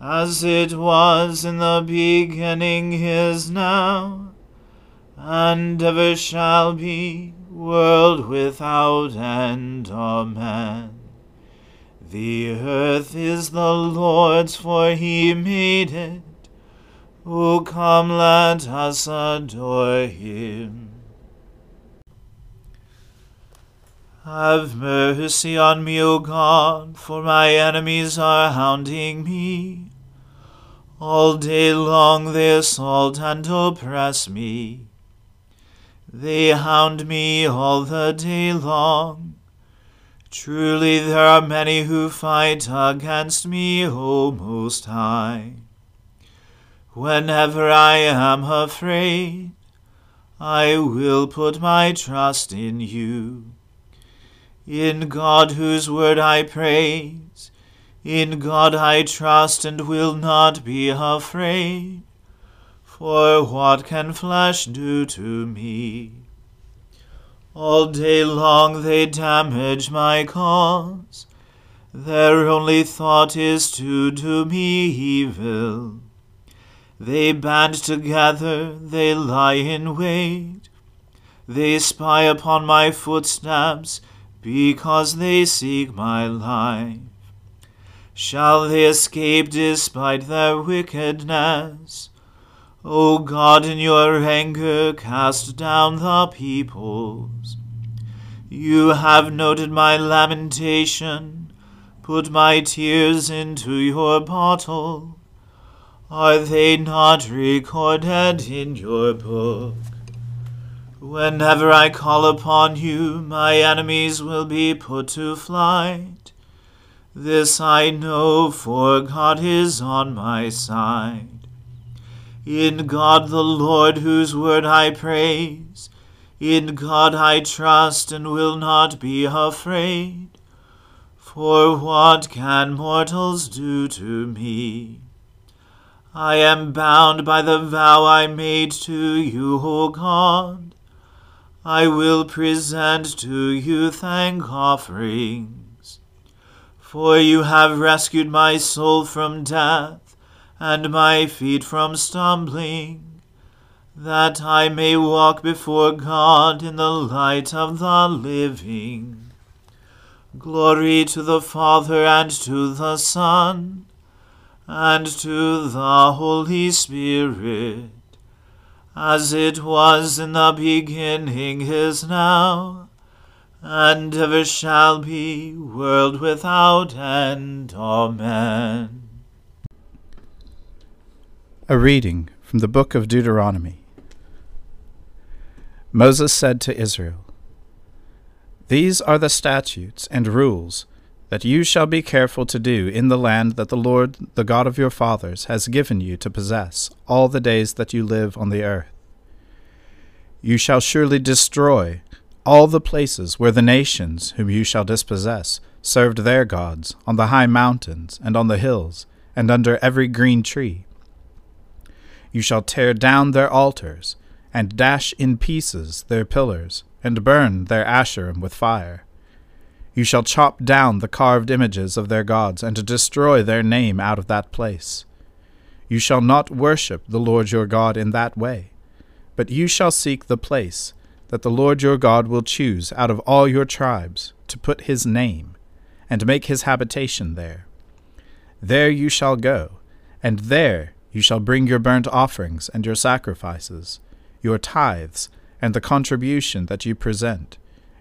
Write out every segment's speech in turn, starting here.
as it was in the beginning is now, and ever shall be, world without end. Amen. The earth is the Lord's, for he made it. O come, let us adore him. Have mercy on me, O God, for my enemies are hounding me. All day long they assault and oppress me. They hound me all the day long. Truly there are many who fight against me, O Most High. Whenever I am afraid, I will put my trust in you. In God whose word I praise, in God I trust and will not be afraid. For what can flesh do to me? All day long they damage my cause. Their only thought is to do me evil. They band together, they lie in wait. They spy upon my footsteps, because they seek my life. Shall they escape despite their wickedness? O God, in your anger, cast down the peoples. You have noted my lamentation, put my tears into your bottle. Are they not recorded in your book? Whenever I call upon you, my enemies will be put to flight. This I know, for God is on my side. In God the Lord, whose word I praise, in God I trust and will not be afraid. For what can mortals do to me? I am bound by the vow I made to you, O God. I will present to you thank offerings. For you have rescued my soul from death, and my feet from stumbling, that I may walk before God in the light of the living. Glory to the Father and to the Son and to the Holy Spirit, as it was in the beginning is now, and ever shall be, world without end. Amen. A reading from the book of Deuteronomy. Moses said to Israel, These are the statutes and rules that you shall be careful to do in the land that the Lord, the God of your fathers, has given you to possess all the days that you live on the earth. You shall surely destroy all the places where the nations whom you shall dispossess served their gods, on the high mountains and on the hills, and under every green tree. You shall tear down their altars and dash in pieces their pillars, and burn their asherim with fire. You shall chop down the carved images of their gods, and to destroy their name out of that place. You shall not worship the Lord your God in that way, but you shall seek the place that the Lord your God will choose out of all your tribes to put his name, and make his habitation there. There you shall go, and there you shall bring your burnt offerings and your sacrifices your tithes, and the contribution that you present,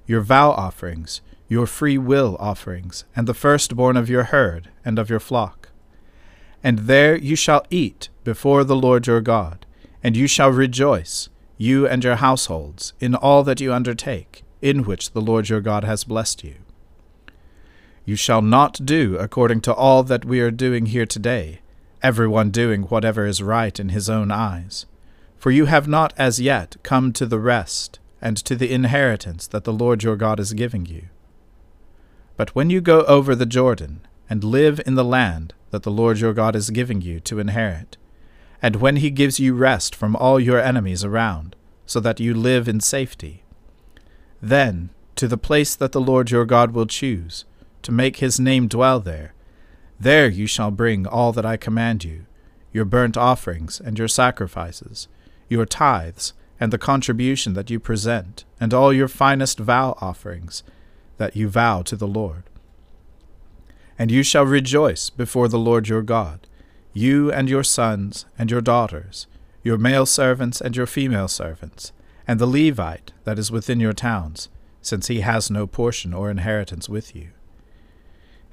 your vow offerings, your free will offerings, and the firstborn of your herd and of your flock. And there you shall eat before the Lord your God, and you shall rejoice, you and your households, in all that you undertake, in which the Lord your God has blessed you. You shall not do according to all that we are doing here today, every one doing whatever is right in his own eyes for you have not as yet come to the rest and to the inheritance that the Lord your God is giving you. But when you go over the Jordan, and live in the land that the Lord your God is giving you to inherit, and when he gives you rest from all your enemies around, so that you live in safety, then to the place that the Lord your God will choose, to make his name dwell there, there you shall bring all that I command you, your burnt offerings and your sacrifices, your tithes, and the contribution that you present, and all your finest vow offerings that you vow to the Lord. And you shall rejoice before the Lord your God, you and your sons and your daughters, your male servants and your female servants, and the Levite that is within your towns, since he has no portion or inheritance with you.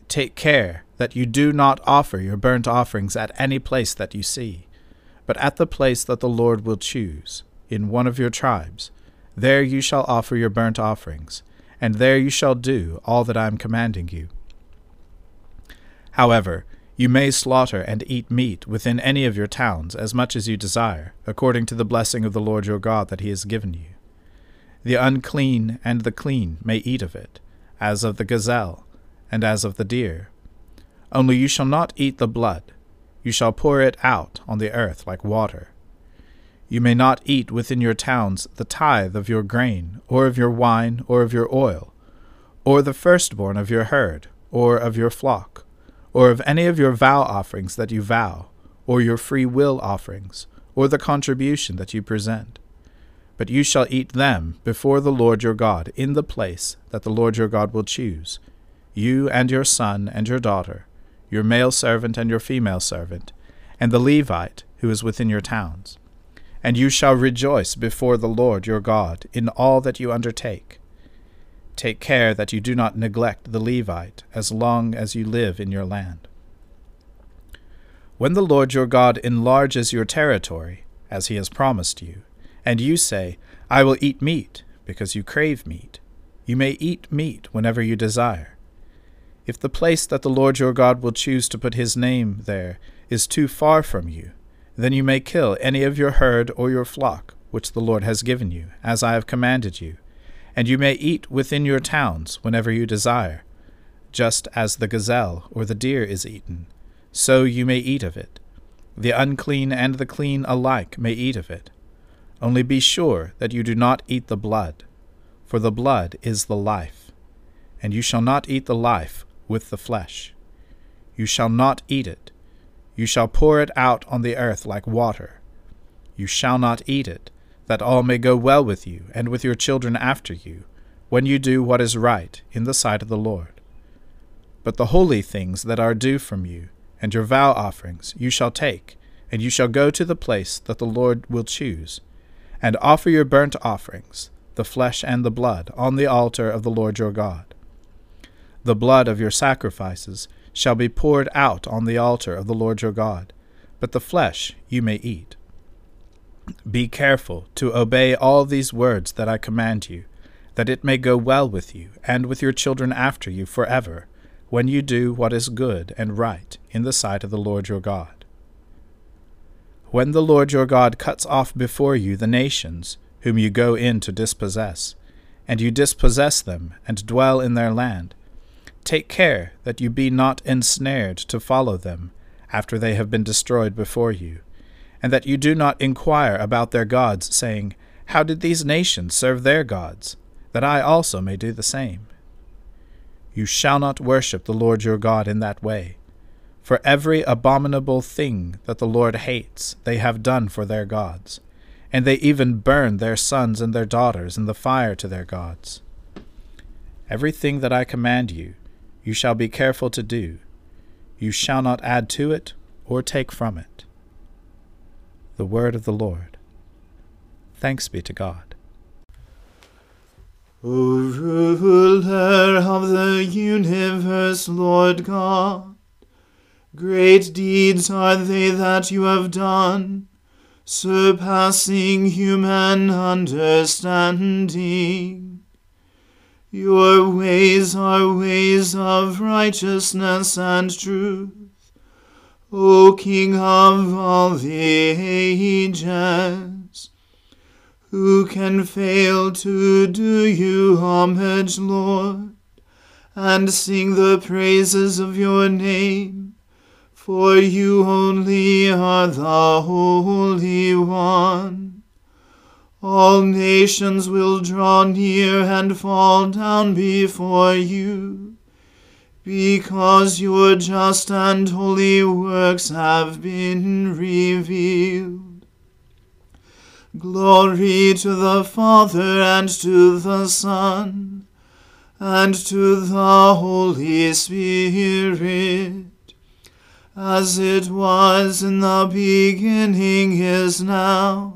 Take care that you do not offer your burnt offerings at any place that you see but at the place that the Lord will choose, in one of your tribes. There you shall offer your burnt offerings, and there you shall do all that I am commanding you. However, you may slaughter and eat meat within any of your towns as much as you desire, according to the blessing of the Lord your God that he has given you. The unclean and the clean may eat of it, as of the gazelle, and as of the deer. Only you shall not eat the blood you shall pour it out on the earth like water. You may not eat within your towns the tithe of your grain, or of your wine, or of your oil, or the firstborn of your herd, or of your flock, or of any of your vow offerings that you vow, or your free will offerings, or the contribution that you present. But you shall eat them before the Lord your God in the place that the Lord your God will choose, you and your son and your daughter your male servant and your female servant, and the Levite who is within your towns. And you shall rejoice before the Lord your God in all that you undertake. Take care that you do not neglect the Levite as long as you live in your land. When the Lord your God enlarges your territory, as he has promised you, and you say, I will eat meat, because you crave meat, you may eat meat whenever you desire if the place that the Lord your God will choose to put his name there is too far from you, then you may kill any of your herd or your flock which the Lord has given you, as I have commanded you, and you may eat within your towns whenever you desire, just as the gazelle or the deer is eaten, so you may eat of it. The unclean and the clean alike may eat of it. Only be sure that you do not eat the blood, for the blood is the life. And you shall not eat the life with the flesh. You shall not eat it. You shall pour it out on the earth like water. You shall not eat it, that all may go well with you and with your children after you, when you do what is right in the sight of the Lord. But the holy things that are due from you, and your vow offerings, you shall take, and you shall go to the place that the Lord will choose, and offer your burnt offerings, the flesh and the blood, on the altar of the Lord your God. The blood of your sacrifices shall be poured out on the altar of the Lord your God, but the flesh you may eat. Be careful to obey all these words that I command you, that it may go well with you and with your children after you forever, when you do what is good and right in the sight of the Lord your God. When the Lord your God cuts off before you the nations whom you go in to dispossess, and you dispossess them and dwell in their land, take care that you be not ensnared to follow them after they have been destroyed before you and that you do not inquire about their gods, saying, How did these nations serve their gods? That I also may do the same. You shall not worship the Lord your God in that way. For every abominable thing that the Lord hates they have done for their gods, and they even burn their sons and their daughters in the fire to their gods. Everything that I command you, you shall be careful to do. You shall not add to it or take from it. The word of the Lord. Thanks be to God. O ruler of the universe, Lord God, great deeds are they that you have done, surpassing human understanding. Your ways are ways of righteousness and truth. O King of all the ages, who can fail to do you homage, Lord, and sing the praises of your name? For you only are the Holy One. All nations will draw near and fall down before you because your just and holy works have been revealed. Glory to the Father and to the Son and to the Holy Spirit, as it was in the beginning is now,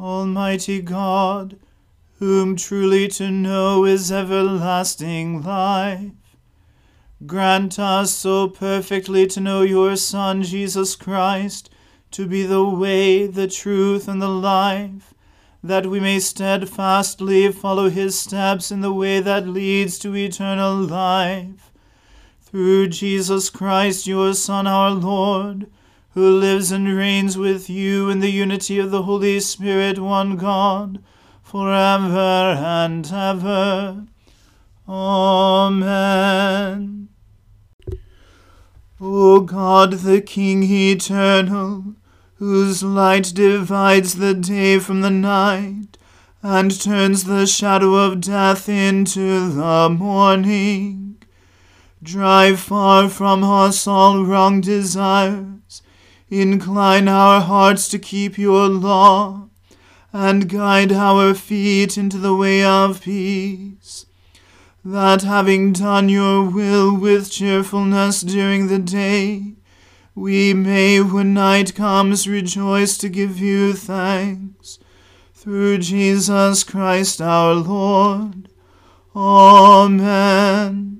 Almighty God, whom truly to know is everlasting life, grant us so perfectly to know your Son, Jesus Christ, to be the way, the truth, and the life, that we may steadfastly follow his steps in the way that leads to eternal life. Through Jesus Christ, your Son, our Lord, who lives and reigns with you in the unity of the Holy Spirit, one God, for ever and ever. Amen. O God, the King eternal, whose light divides the day from the night, and turns the shadow of death into the morning. Drive far from us all wrong desires, incline our hearts to keep your law, and guide our feet into the way of peace. That having done your will with cheerfulness during the day, we may, when night comes, rejoice to give you thanks. Through Jesus Christ our Lord. Amen.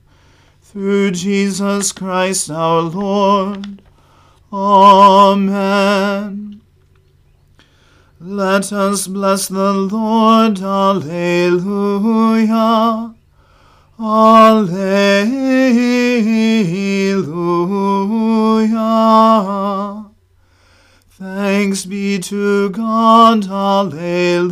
Through Jesus Christ our Lord. Amen. Let us bless the Lord. Alleluia. Alleluia. Thanks be to God. Alleluia.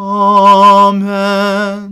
Amen.